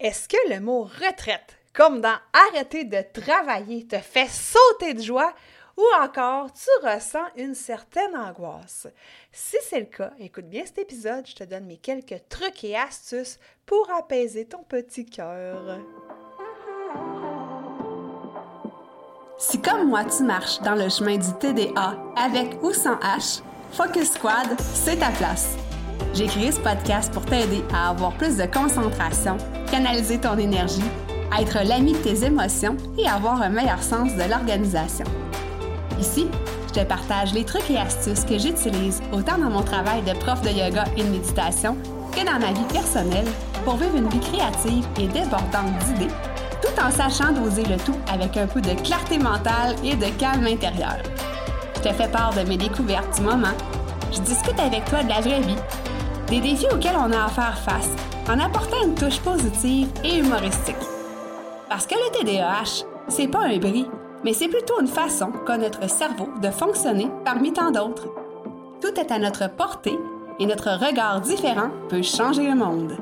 Est-ce que le mot retraite, comme dans arrêter de travailler, te fait sauter de joie ou encore tu ressens une certaine angoisse? Si c'est le cas, écoute bien cet épisode, je te donne mes quelques trucs et astuces pour apaiser ton petit cœur. Si comme moi tu marches dans le chemin du TDA avec ou sans H, Focus Squad, c'est ta place. J'ai créé ce podcast pour t'aider à avoir plus de concentration, canaliser ton énergie, être l'ami de tes émotions et avoir un meilleur sens de l'organisation. Ici, je te partage les trucs et astuces que j'utilise autant dans mon travail de prof de yoga et de méditation que dans ma vie personnelle pour vivre une vie créative et débordante d'idées, tout en sachant doser le tout avec un peu de clarté mentale et de calme intérieur. Je te fais part de mes découvertes du moment. Je discute avec toi de la vraie vie des défis auxquels on a à faire face en apportant une touche positive et humoristique. Parce que le TDAH, c'est pas un bris, mais c'est plutôt une façon qu'a notre cerveau de fonctionner parmi tant d'autres. Tout est à notre portée et notre regard différent peut changer le monde.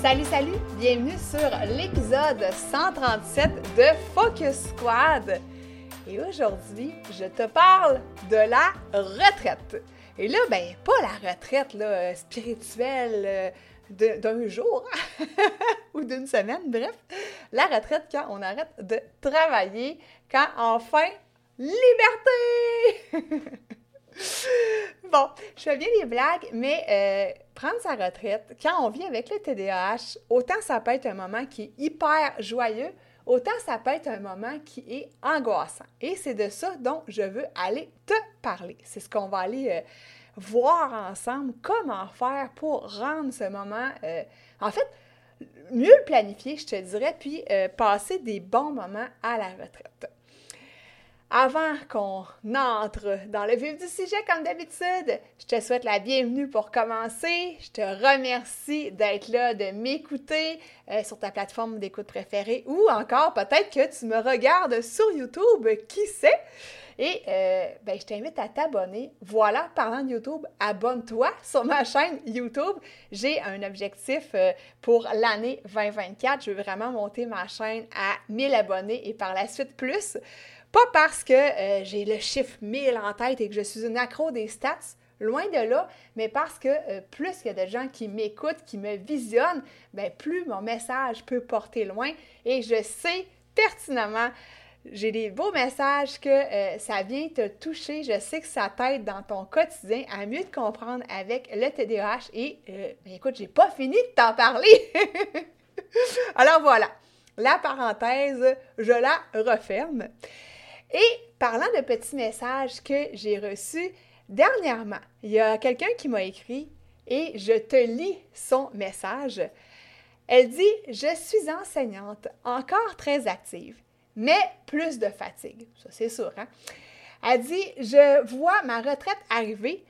Salut, salut! Bienvenue sur l'épisode 137 de Focus Squad. Et aujourd'hui, je te parle de la retraite. Et là, ben, pas la retraite là, spirituelle euh, d'un jour ou d'une semaine, bref. La retraite quand on arrête de travailler, quand enfin, liberté! bon, je fais bien des blagues, mais euh, prendre sa retraite, quand on vit avec le TDAH, autant ça peut être un moment qui est hyper joyeux, autant ça peut être un moment qui est angoissant. Et c'est de ça dont je veux aller te parler. C'est ce qu'on va aller euh, voir ensemble, comment faire pour rendre ce moment, euh, en fait, mieux le planifier, je te dirais, puis passer des bons moments à la retraite. Avant qu'on entre dans le vif du sujet, comme d'habitude, je te souhaite la bienvenue pour commencer. Je te remercie d'être là, de m'écouter euh, sur ta plateforme d'écoute préférée ou encore peut-être que tu me regardes sur YouTube, qui sait? Et euh, ben, je t'invite à t'abonner. Voilà, parlant de YouTube, abonne-toi sur ma chaîne YouTube. J'ai un objectif euh, pour l'année 2024. Je veux vraiment monter ma chaîne à 1000 abonnés et par la suite plus. Pas parce que euh, j'ai le chiffre 1000 en tête et que je suis une accro des stats, loin de là, mais parce que euh, plus il y a de gens qui m'écoutent, qui me visionnent, bien, plus mon message peut porter loin. Et je sais pertinemment, j'ai des beaux messages que euh, ça vient te toucher. Je sais que ça t'aide dans ton quotidien à mieux te comprendre avec le TDAH. Et ben, écoute, j'ai pas fini de t'en parler. Alors voilà, la parenthèse, je la referme. Et parlant de petits messages que j'ai reçus dernièrement, il y a quelqu'un qui m'a écrit et je te lis son message. Elle dit Je suis enseignante, encore très active, mais plus de fatigue. Ça, c'est sûr, hein? Elle dit Je vois ma retraite arriver.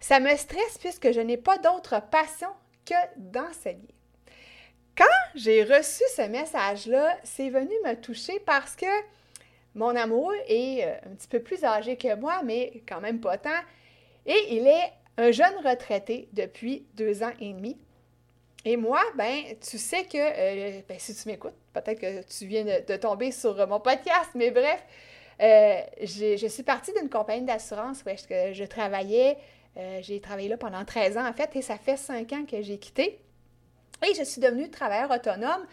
Ça me stresse puisque je n'ai pas d'autre passion que d'enseigner. Quand j'ai reçu ce message-là, c'est venu me toucher parce que mon amoureux est euh, un petit peu plus âgé que moi, mais quand même pas tant. Et il est un jeune retraité depuis deux ans et demi. Et moi, ben, tu sais que, euh, ben, si tu m'écoutes, peut-être que tu viens de, tomber sur mon podcast, mais bref, euh, je suis partie d'une compagnie d'assurance où je travaillais. j'ai travaillé là pendant 13 ans, en fait, et ça fait cinq ans que j'ai quitté. Et je suis devenue travailleur autonome.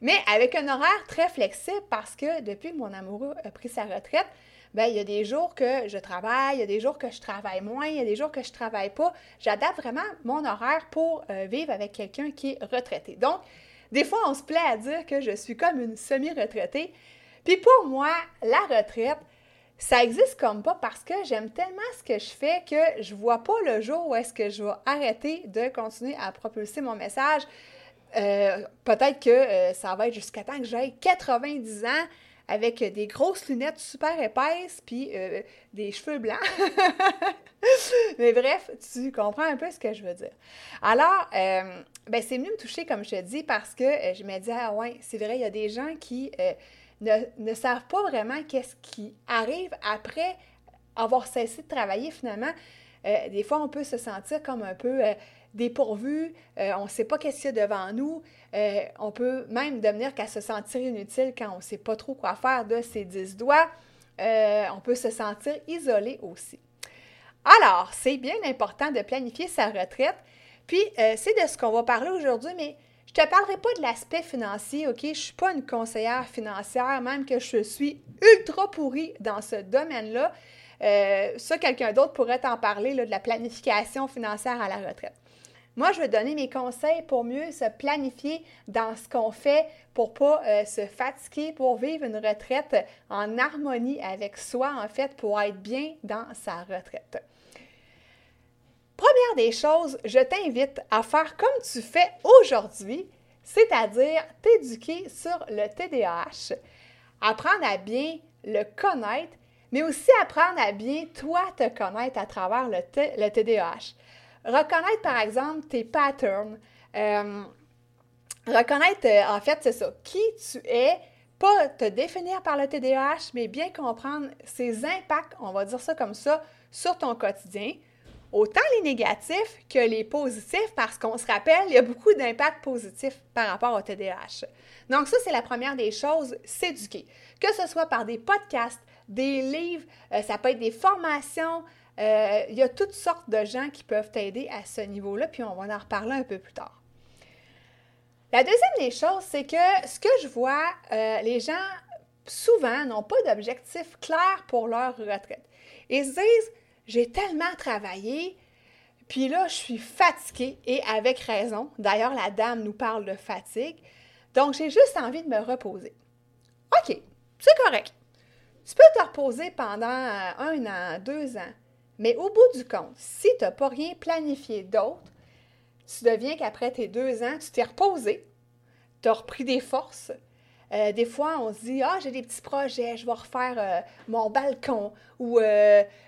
Mais avec un horaire très flexible parce que depuis que mon amoureux a pris sa retraite, ben, il y a des jours que je travaille, il y a des jours que je travaille moins, il y a des jours que je travaille pas. J'adapte vraiment mon horaire pour euh, vivre avec quelqu'un qui est retraité. Donc, des fois, on se plaît à dire que je suis comme une semi-retraitée. Puis pour moi, la retraite, ça existe comme pas parce que j'aime tellement ce que je fais que je vois pas le jour où est-ce que je vais arrêter de continuer à propulser mon message. Euh, peut-être que euh, ça va être jusqu'à temps que j'aille 90 ans avec des grosses lunettes super épaisses puis euh, des cheveux blancs. Mais bref, tu comprends un peu ce que je veux dire. Alors, ben, c'est mieux me toucher, comme je te dis, parce que je me dis, ah ouais, c'est vrai, il y a des gens qui ne, ne, savent pas vraiment qu'est-ce qui arrive après avoir cessé de travailler, finalement, des fois, on peut se sentir comme un peu dépourvu, euh, on ne sait pas qu'est-ce qu'il y a devant nous, on peut même devenir qu'à se sentir inutile quand on ne sait pas trop quoi faire de ses dix doigts. on peut se sentir isolé aussi. Alors, c'est bien important de planifier sa retraite. Puis, c'est de ce qu'on va parler aujourd'hui, mais je ne te parlerai pas de l'aspect financier, OK? Je ne suis pas une conseillère financière, même que je suis ultra pourrie dans ce domaine-là. Euh, ça, quelqu'un d'autre pourrait t'en parler de la planification financière à la retraite. Moi, je vais donner mes conseils pour mieux se planifier dans ce qu'on fait pour pas euh, se fatiguer, pour vivre une retraite en harmonie avec soi, en fait, pour être bien dans sa retraite. Première des choses, je t'invite à faire comme tu fais aujourd'hui, c'est-à-dire t'éduquer sur le TDAH, apprendre à bien le connaître mais aussi apprendre à bien, toi, te connaître à travers le, le TDAH. Reconnaître, par exemple, tes patterns. Euh, reconnaître, euh, en fait, c'est ça, qui tu es, pas te définir par le TDAH, mais bien comprendre ses impacts, on va dire ça comme ça, sur ton quotidien. Autant les négatifs que les positifs, parce qu'on se rappelle, il y a beaucoup d'impacts positifs par rapport au TDAH. Donc ça, c'est la première des choses, s'éduquer. Que ce soit par des podcasts, des livres, euh, ça peut être des formations. Euh, il y a toutes sortes de gens qui peuvent t'aider à ce niveau-là, puis on va en reparler un peu plus tard. La deuxième des choses, c'est que ce que je vois, euh, les gens souvent n'ont pas d'objectif clair pour leur retraite. Ils se disent, j'ai tellement travaillé, puis là, je suis fatiguée et avec raison. D'ailleurs, la dame nous parle de fatigue. Donc, j'ai juste envie de me reposer. OK, c'est correct. Tu peux te reposer pendant euh, un an, deux ans, mais au bout du compte, si tu n'as pas rien planifié d'autre, tu deviens qu'après tes deux ans, tu t'es reposé, tu as repris des forces. Euh, des fois, on se dit Ah, j'ai des petits projets, je vais refaire euh, mon balcon ou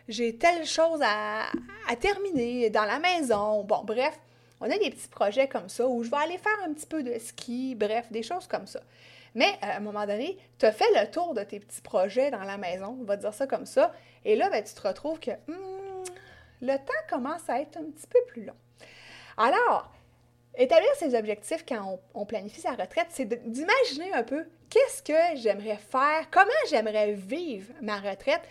j'ai telle chose à, à, terminer dans la maison. Bon, bref, on a des petits projets comme ça où je vais aller faire un petit peu de ski, bref, des choses comme ça. Mais euh, à un moment donné, tu as fait le tour de tes petits projets dans la maison, on va dire ça comme ça, et là, ben, tu te retrouves que hmm, le temps commence à être un petit peu plus long. Alors, établir ses objectifs quand on, planifie sa retraite, c'est d'imaginer un peu qu'est-ce que j'aimerais faire, comment j'aimerais vivre ma retraite,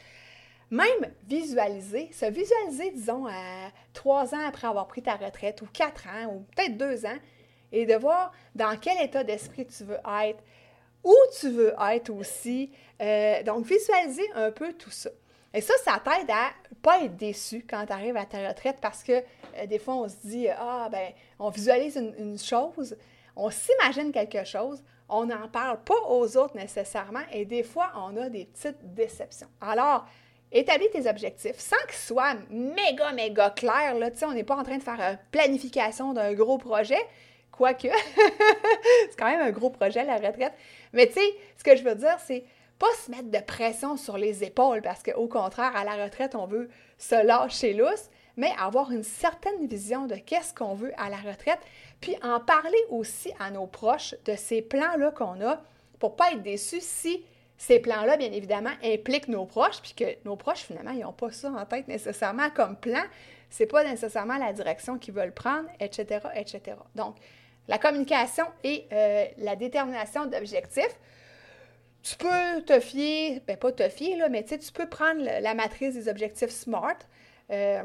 même visualiser, se visualiser, disons, à trois ans après avoir pris ta retraite, ou quatre ans, ou peut-être deux ans, et de voir dans quel état d'esprit tu veux être, où tu veux être aussi. Euh, donc, visualiser un peu tout ça. Et ça, ça t'aide à pas être déçu quand tu arrives à ta retraite parce que euh, des fois, on se dit, ah, ben, on visualise une, chose, on s'imagine quelque chose, on n'en parle pas aux autres nécessairement et des fois, on a des petites déceptions. Alors, établis tes objectifs sans qu'ils soient méga, méga clairs. Là. on n'est pas en train de faire une planification d'un gros projet, quoique c'est quand même un gros projet, la retraite. Mais tu sais, ce que je veux dire, c'est pas se mettre de pression sur les épaules parce qu'au contraire, à la retraite, on veut se lâcher lousse, mais avoir une certaine vision de qu'est-ce qu'on veut à la retraite, puis en parler aussi à nos proches de ces plans-là qu'on a pour pas être déçus si ces plans-là, bien évidemment, impliquent nos proches, puis que nos proches, finalement, ils n'ont pas ça en tête nécessairement comme plan. C'est pas nécessairement la direction qu'ils veulent prendre, etc., etc. Donc, la communication et euh, la détermination d'objectifs. Tu peux te fier, ben pas te fier, mais tu peux prendre la matrice des objectifs SMART. Euh,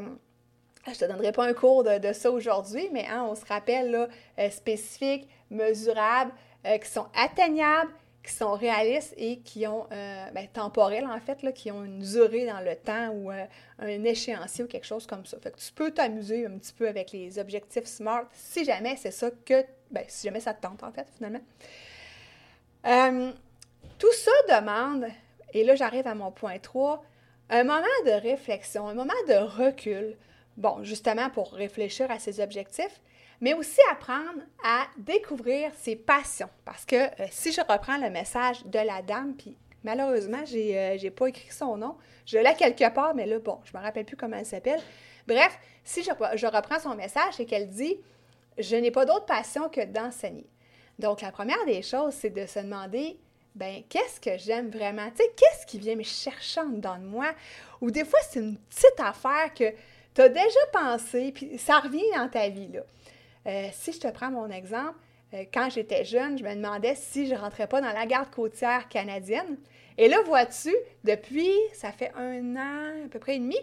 je ne te donnerai pas un cours de, ça aujourd'hui, mais hein, on se rappelle là, euh, spécifiques, mesurables, qui sont atteignables, qui sont réalistes et qui ont, euh, ben, en fait, là, qui ont une durée dans le temps ou euh, un échéancier ou quelque chose comme ça. Fait que tu peux t'amuser un petit peu avec les objectifs SMART si jamais c'est ça que, ben, si jamais ça te tente en fait, finalement. Euh, tout ça demande, et là j'arrive à mon point 3, un moment de réflexion, un moment de recul, bon, justement pour réfléchir à ces objectifs, mais aussi apprendre à découvrir ses passions. Parce que euh, si je reprends le message de la dame, puis malheureusement, je n'ai euh, pas écrit son nom, je l'ai quelque part, mais là, bon, je ne me rappelle plus comment elle s'appelle. Bref, si je, je reprends son message, c'est qu'elle dit Je n'ai pas d'autre passion que d'enseigner. Donc, la première des choses, c'est de se demander ben qu'est-ce que j'aime vraiment? Tu sais, qu'est-ce qui vient me chercher en dedans de moi? Ou des fois, c'est une petite affaire que tu as déjà pensé, puis ça revient dans ta vie, là. Euh, si je te prends mon exemple, euh, quand j'étais jeune, je me demandais si je ne rentrais pas dans la garde côtière canadienne. Et là, vois-tu, depuis, ça fait un an, à peu près et demi,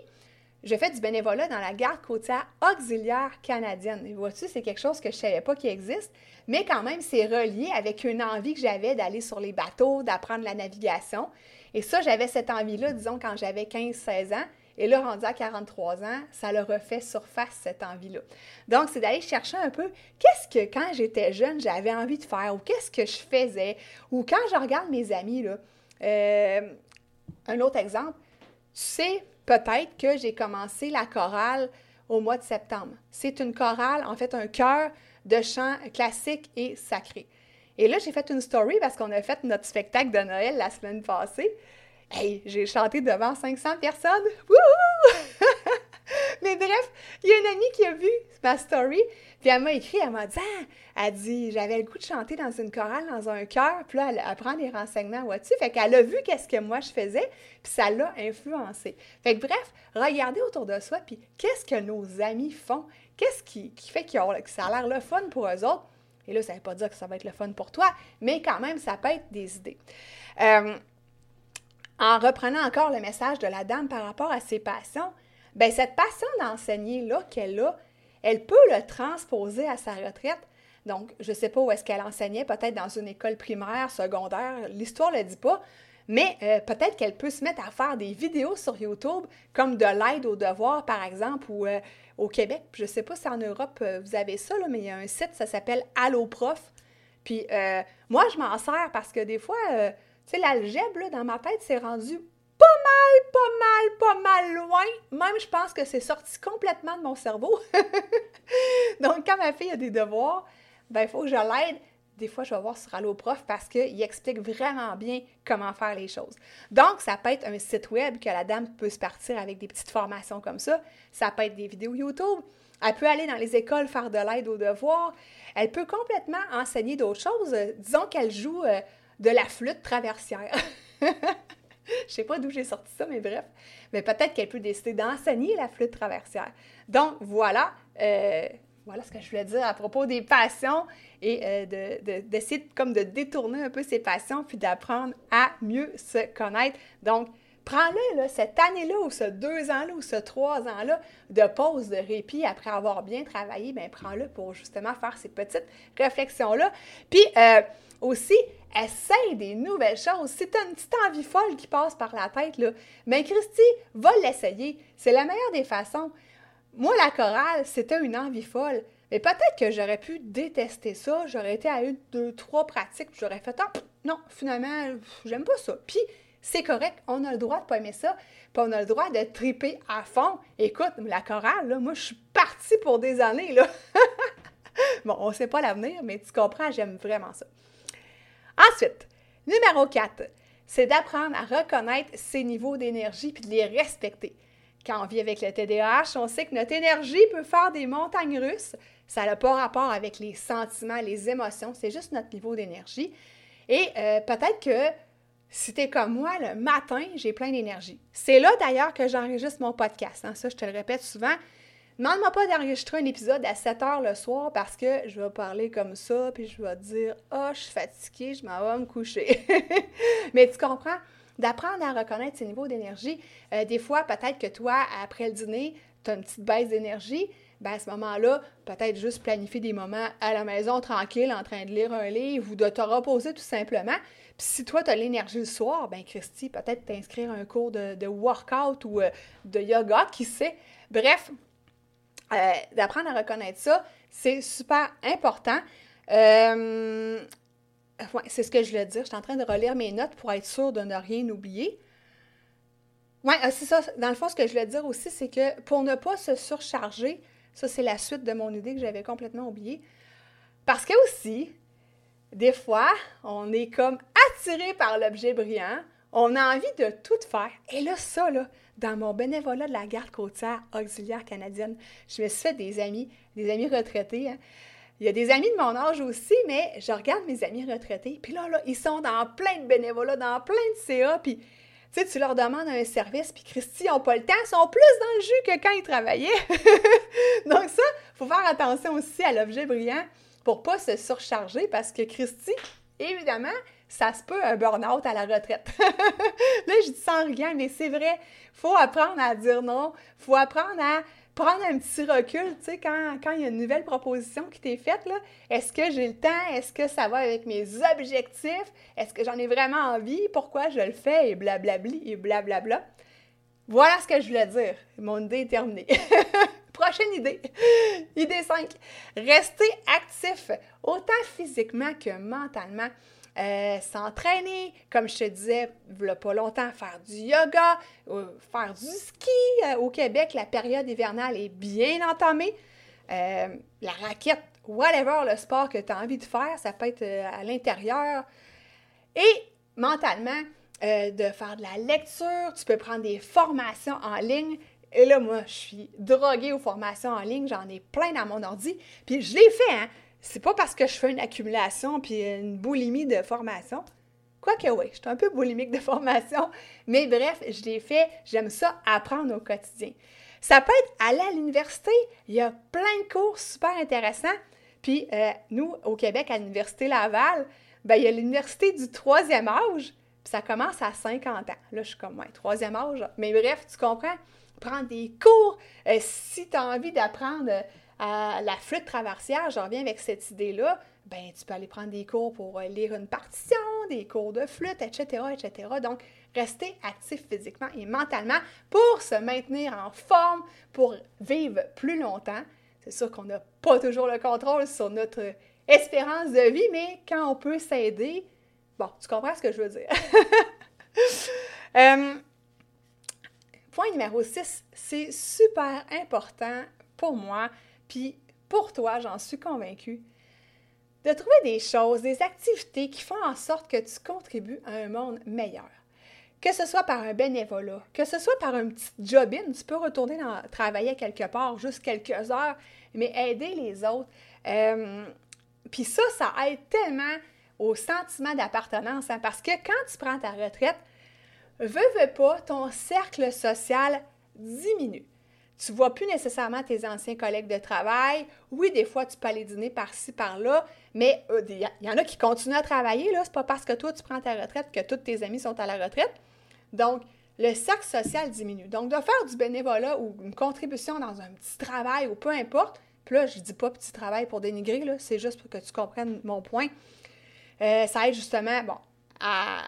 je fais du bénévolat dans la garde côtière auxiliaire canadienne. Et vois-tu, c'est quelque chose que je ne savais pas qui existe, mais quand même, c'est relié avec une envie que j'avais d'aller sur les bateaux, d'apprendre la navigation. Et ça, j'avais cette envie-là, disons, quand j'avais 15-16 ans. Et là, rendu à 43 ans, ça leur refait surface, cette envie-là. Donc, c'est d'aller chercher un peu qu'est-ce que, quand j'étais jeune, j'avais envie de faire, ou qu'est-ce que je faisais, ou quand je regarde mes amis, là. Euh, un autre exemple, tu sais peut-être que j'ai commencé la chorale au mois de septembre. C'est une chorale, en fait, un chœur de chant classique et sacré. Et là, j'ai fait une story parce qu'on a fait notre spectacle de Noël la semaine passée. Hey, j'ai chanté devant 500 personnes. Wouhou! Mais bref, il y a une amie qui a vu ma story, puis elle m'a écrit, elle m'a dit, ah, elle dit, j'avais le goût de chanter dans une chorale, dans un chœur, puis là, elle, prend des renseignements, vois-tu? Fait qu'elle a vu qu'est-ce que moi je faisais, puis ça l'a influencé. Fait que bref, regardez autour de soi, puis qu'est-ce que nos amis font? Qu'est-ce qui, fait que ça a l'air le fun pour eux autres? Et là, ça ne veut pas dire que ça va être le fun pour toi, mais quand même, ça peut être des idées. Euh, en reprenant encore le message de la dame par rapport à ses passions, bien, cette passion d'enseigner-là qu'elle a, elle peut le transposer à sa retraite. Donc, je ne sais pas où est-ce qu'elle enseignait, peut-être dans une école primaire, secondaire, l'histoire ne le dit pas, mais euh, peut-être qu'elle peut se mettre à faire des vidéos sur YouTube, comme de l'aide aux devoirs, par exemple, ou euh, au Québec. Je ne sais pas si en Europe, euh, vous avez ça, mais il y a un site, ça s'appelle Allo Prof. Puis moi, je m'en sers parce que des fois, tu sais, l'algèbre, dans ma tête, c'est rendu pas mal, pas mal, pas mal loin. Même, je pense que c'est sorti complètement de mon cerveau. Donc, quand ma fille a des devoirs, ben, il faut que je l'aide. Des fois, je vais voir sur Allo Prof parce qu'il explique vraiment bien comment faire les choses. Donc, ça peut être un site web que la dame peut se partir avec des petites formations comme ça. Ça peut être des vidéos YouTube. Elle peut aller dans les écoles faire de l'aide aux devoirs. Elle peut complètement enseigner d'autres choses. Disons qu'elle joue euh, de la flûte traversière. Je sais pas d'où j'ai sorti ça, mais bref. Mais peut-être qu'elle peut décider d'enseigner la flûte traversière. Donc, voilà. Euh, voilà ce que je voulais dire à propos des passions et euh, d'essayer de, comme de détourner un peu ses passions puis d'apprendre à mieux se connaître. Donc, prends-le, cette année-là ou ce deux ans-là ou ce trois ans-là de pause, de répit après avoir bien travaillé, bien, prends-le pour justement faire ces petites réflexions-là. Puis, euh, aussi, essaye des nouvelles choses. Si une petite envie folle qui passe par la tête, là, mais ben, Christy, va l'essayer. C'est la meilleure des façons. Moi, la chorale, c'était une envie folle. Mais peut-être que j'aurais pu détester ça, j'aurais été à une, deux, trois pratiques, puis j'aurais fait ah, non, finalement, j'aime pas ça. Puis c'est correct, on a le droit de pas aimer ça, puis on a le droit de triper à fond. Écoute, la chorale, là, moi, je suis partie pour des années, là. bon, on sait pas l'avenir, mais tu comprends, j'aime vraiment ça. Ensuite, numéro 4, c'est d'apprendre à reconnaître ses niveaux d'énergie puis de les respecter. Quand on vit avec le TDAH, on sait que notre énergie peut faire des montagnes russes. Ça n'a pas rapport avec les sentiments, les émotions, c'est juste notre niveau d'énergie. Et euh, peut-être que si tu es comme moi, le matin, j'ai plein d'énergie. C'est là d'ailleurs que j'enregistre mon podcast. Hein. Ça, je te le répète souvent. Demande-moi pas d'enregistrer un épisode à 7 heures le soir parce que je vais parler comme ça, puis je vais dire Ah, oh, je suis fatiguée, je m'en vais me coucher. Mais tu comprends? D'apprendre à reconnaître ses niveaux d'énergie. Euh, des fois, peut-être que toi, après le dîner, tu as une petite baisse d'énergie. Ben à ce moment-là, peut-être juste planifier des moments à la maison tranquille en train de lire un livre ou de te reposer tout simplement. Puis si toi, tu as l'énergie le soir, ben Christy, peut-être t'inscrire à un cours de, de workout ou euh, de yoga, qui sait. Bref, euh, d'apprendre à reconnaître ça, c'est super important. Euh, c'est ce que je voulais dire. Je suis en train de relire mes notes pour être sûre de ne rien oublier. Oui, euh, c'est ça. Dans le fond, ce que je voulais dire aussi, c'est que pour ne pas se surcharger, ça, c'est la suite de mon idée que j'avais complètement oubliée. Parce que aussi, des fois, on est comme attiré par l'objet brillant, on a envie de tout faire. Et là, ça, là, dans mon bénévolat de la garde côtière auxiliaire canadienne, je me suis fait des amis, des amis retraités. Hein. il y a des amis de mon âge aussi, mais je regarde mes amis retraités, puis là, là, ils sont dans plein de bénévolat, dans plein de CA, puis tu sais, tu leur demandes un service, puis Christy, ils n'ont pas le temps, ils sont plus dans le jus que quand ils travaillaient. Donc ça, il faut faire attention aussi à l'objet brillant pour pas se surcharger, parce que Christy, évidemment, ça se peut un burn-out à la retraite. là, je dis sans rien, mais c'est vrai, faut apprendre à dire non, faut apprendre à prendre un petit recul, tu sais, quand, il y a une nouvelle proposition qui t'est faite, est-ce que j'ai le temps? Est-ce que ça va avec mes objectifs? Est-ce que j'en ai vraiment envie? Pourquoi je le fais? Et blablabli, et blablabla. Voilà ce que je voulais dire. Mon idée est terminée. Prochaine idée. Idée 5. Rester actif, autant physiquement que mentalement. Euh, s'entraîner, comme je te disais, il pas longtemps, faire du yoga, euh, faire du ski. Euh, au Québec, la période hivernale est bien entamée. la raquette, whatever le sport que tu as envie de faire, ça peut être à l'intérieur. Et mentalement, de faire de la lecture, tu peux prendre des formations en ligne. Et là, moi, je suis droguée aux formations en ligne, j'en ai plein dans mon ordi. Puis je l'ai fait, hein? C'est pas parce que je fais une accumulation puis une boulimie de formation. Quoique oui, je suis un peu boulimique de formation, mais bref, je l'ai fait, j'aime ça apprendre au quotidien. Ça peut être aller à l'université, il y a plein de cours super intéressants. Puis euh, nous, au Québec, à l'Université Laval, ben, il y a l'université du troisième âge, puis ça commence à 50 ans. Là, je suis comme, ouais, troisième âge. Mais bref, tu comprends? Prendre des cours, euh, si tu as envie d'apprendre la flûte traversière, je reviens avec cette idée-là, ben tu peux aller prendre des cours pour euh, lire une partition, des cours de flûte, etc., etc. Donc, rester actif physiquement et mentalement pour se maintenir en forme, pour vivre plus longtemps. C'est sûr qu'on n'a pas toujours le contrôle sur notre espérance de vie, mais quand on peut s'aider, bon, tu comprends ce que je veux dire. Euh, point numéro 6, c'est super important pour moi puis pour toi, j'en suis convaincue, de trouver des choses, des activités qui font en sorte que tu contribues à un monde meilleur. Que ce soit par un bénévolat, que ce soit par un petit job-in, tu peux retourner travailler quelque part juste quelques heures, mais aider les autres. Euh, puis ça, ça aide tellement au sentiment d'appartenance, hein, parce que quand tu prends ta retraite, veux, veux pas, ton cercle social diminue. Tu vois plus nécessairement tes anciens collègues de travail. Oui, des fois, tu peux aller dîner par-ci, par-là, mais il euh, y, en a qui continuent à travailler. Ce n'est pas parce que toi, tu prends ta retraite que tous tes amis sont à la retraite. Donc, le cercle social diminue. Donc, de faire du bénévolat ou une contribution dans un petit travail ou peu importe, puis là, je ne dis pas petit travail pour dénigrer, c'est juste pour que tu comprennes mon point. Euh, ça aide justement, bon, à,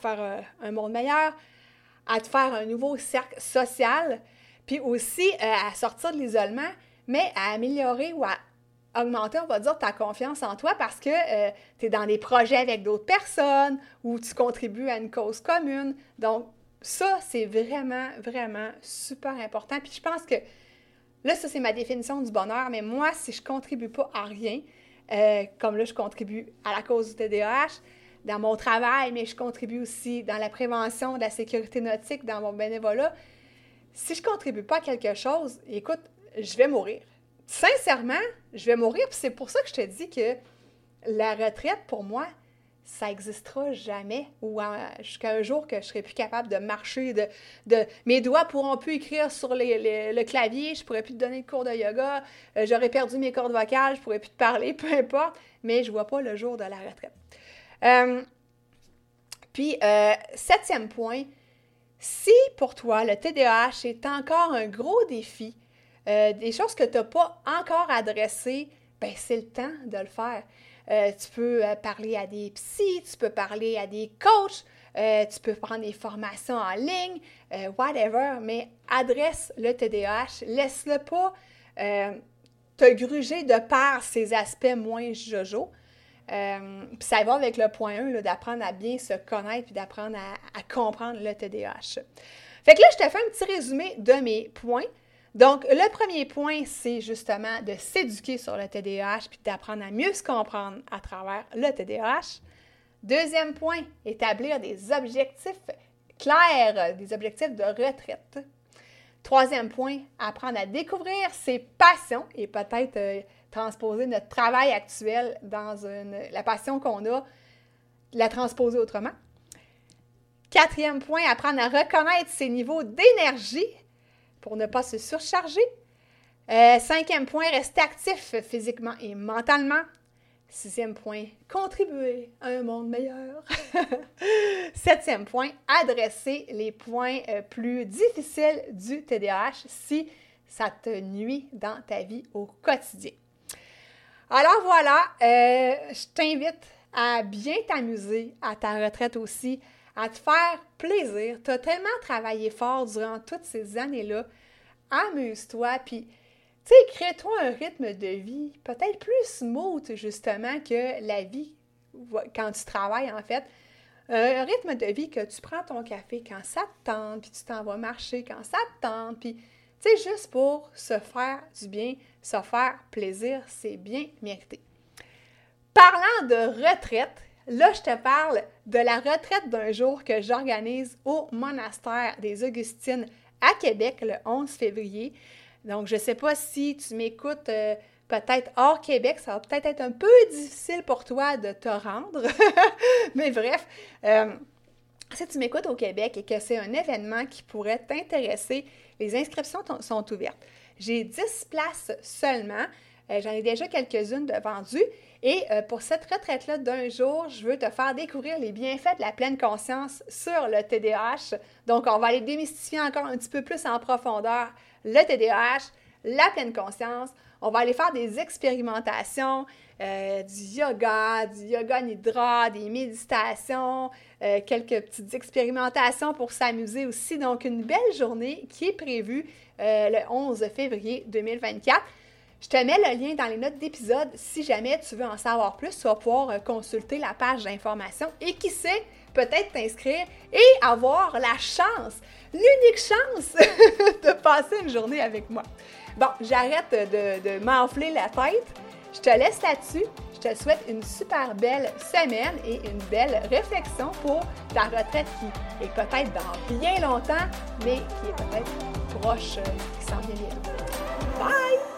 faire euh, un monde meilleur, à te faire un nouveau cercle social, puis aussi euh, à sortir de l'isolement, mais à améliorer ou à augmenter, on va dire, ta confiance en toi parce que euh, tu es dans des projets avec d'autres personnes ou tu contribues à une cause commune. Donc, ça, c'est vraiment, vraiment super important. Puis je pense que là, ça, c'est ma définition du bonheur, mais moi, si je ne contribue pas à rien, euh, comme là, je contribue à la cause du TDAH, dans mon travail, mais je contribue aussi dans la prévention de la sécurité nautique, dans mon bénévolat, si je contribue pas à quelque chose, écoute, je vais mourir. Sincèrement, je vais mourir. C'est pour ça que je te dis que la retraite, pour moi, ça n'existera jamais. Ou jusqu'à un jour que je serai plus capable de marcher, de, mes doigts pourront plus écrire sur le clavier, je pourrai plus te donner de cours de yoga, euh, j'aurais perdu mes cordes vocales, je pourrais plus te parler, peu importe. Mais je vois pas le jour de la retraite. Euh, puis, euh, septième point, si pour toi, le TDAH est encore un gros défi, euh, des choses que tu n'as pas encore adressées, ben c'est le temps de le faire. Euh, tu peux euh, parler à des psys, tu peux parler à des coachs, tu peux prendre des formations en ligne, whatever, mais adresse le TDAH, laisse-le pas te gruger de par ses aspects moins jojo. Euh, puis ça va avec le point 1, d'apprendre à bien se connaître puis d'apprendre à, comprendre le TDAH. Fait que là, je te fais un petit résumé de mes points. Donc, le premier point, c'est justement de s'éduquer sur le TDAH puis d'apprendre à mieux se comprendre à travers le TDAH. Deuxième point, établir des objectifs clairs, des objectifs de retraite. Troisième point, apprendre à découvrir ses passions et peut-être euh, transposer notre travail actuel dans la passion qu'on a, la transposer autrement. Quatrième point, apprendre à reconnaître ses niveaux d'énergie pour ne pas se surcharger. Euh, cinquième point, rester actif physiquement et mentalement. Sixième point, contribuer à un monde meilleur. Septième point, adresser les points euh, plus difficiles du TDAH si ça te nuit dans ta vie au quotidien. Alors voilà, euh, je t'invite à bien t'amuser à ta retraite aussi, à te faire plaisir. Tu as tellement travaillé fort durant toutes ces années-là. Amuse-toi, puis tu sais, crée-toi un rythme de vie peut-être plus smooth, justement, que la vie quand tu travailles, en fait. Un rythme de vie que tu prends ton café quand ça te tente, puis tu t'en vas marcher quand ça te tente, puis, sais, juste pour se faire du bien, se faire plaisir, c'est bien mérité. Parlant de retraite, là, je te parle de la retraite d'un jour que j'organise au monastère des Augustines à Québec le 11 février. Donc, je ne sais pas si tu m'écoutes euh, peut-être hors Québec, ça va peut-être être un peu difficile pour toi de te rendre. Mais bref, euh, si tu m'écoutes au Québec et que c'est un événement qui pourrait t'intéresser, les inscriptions sont ouvertes. J'ai 10 places seulement. Euh, j'en ai déjà quelques-unes de vendues. Et pour cette retraite-là d'un jour, je veux te faire découvrir les bienfaits de la pleine conscience sur le TDAH. Donc, on va aller démystifier encore un petit peu plus en profondeur le TDAH, la pleine conscience. On va aller faire des expérimentations, euh, du yoga, du yoga nidra, des méditations, euh, quelques petites expérimentations pour s'amuser aussi. Donc, une belle journée qui est prévue euh, le 11 février 2024. Je te mets le lien dans les notes d'épisode si jamais tu veux en savoir plus. Tu vas pouvoir consulter la page d'information et qui sait, peut-être t'inscrire et avoir la chance, l'unique chance de passer une journée avec moi. Bon, j'arrête de, m'enfler la tête. Je te laisse là-dessus. Je te souhaite une super belle semaine et une belle réflexion pour ta retraite qui est peut-être dans bien longtemps, mais qui est peut-être proche, euh, qui s'en vient. Bye!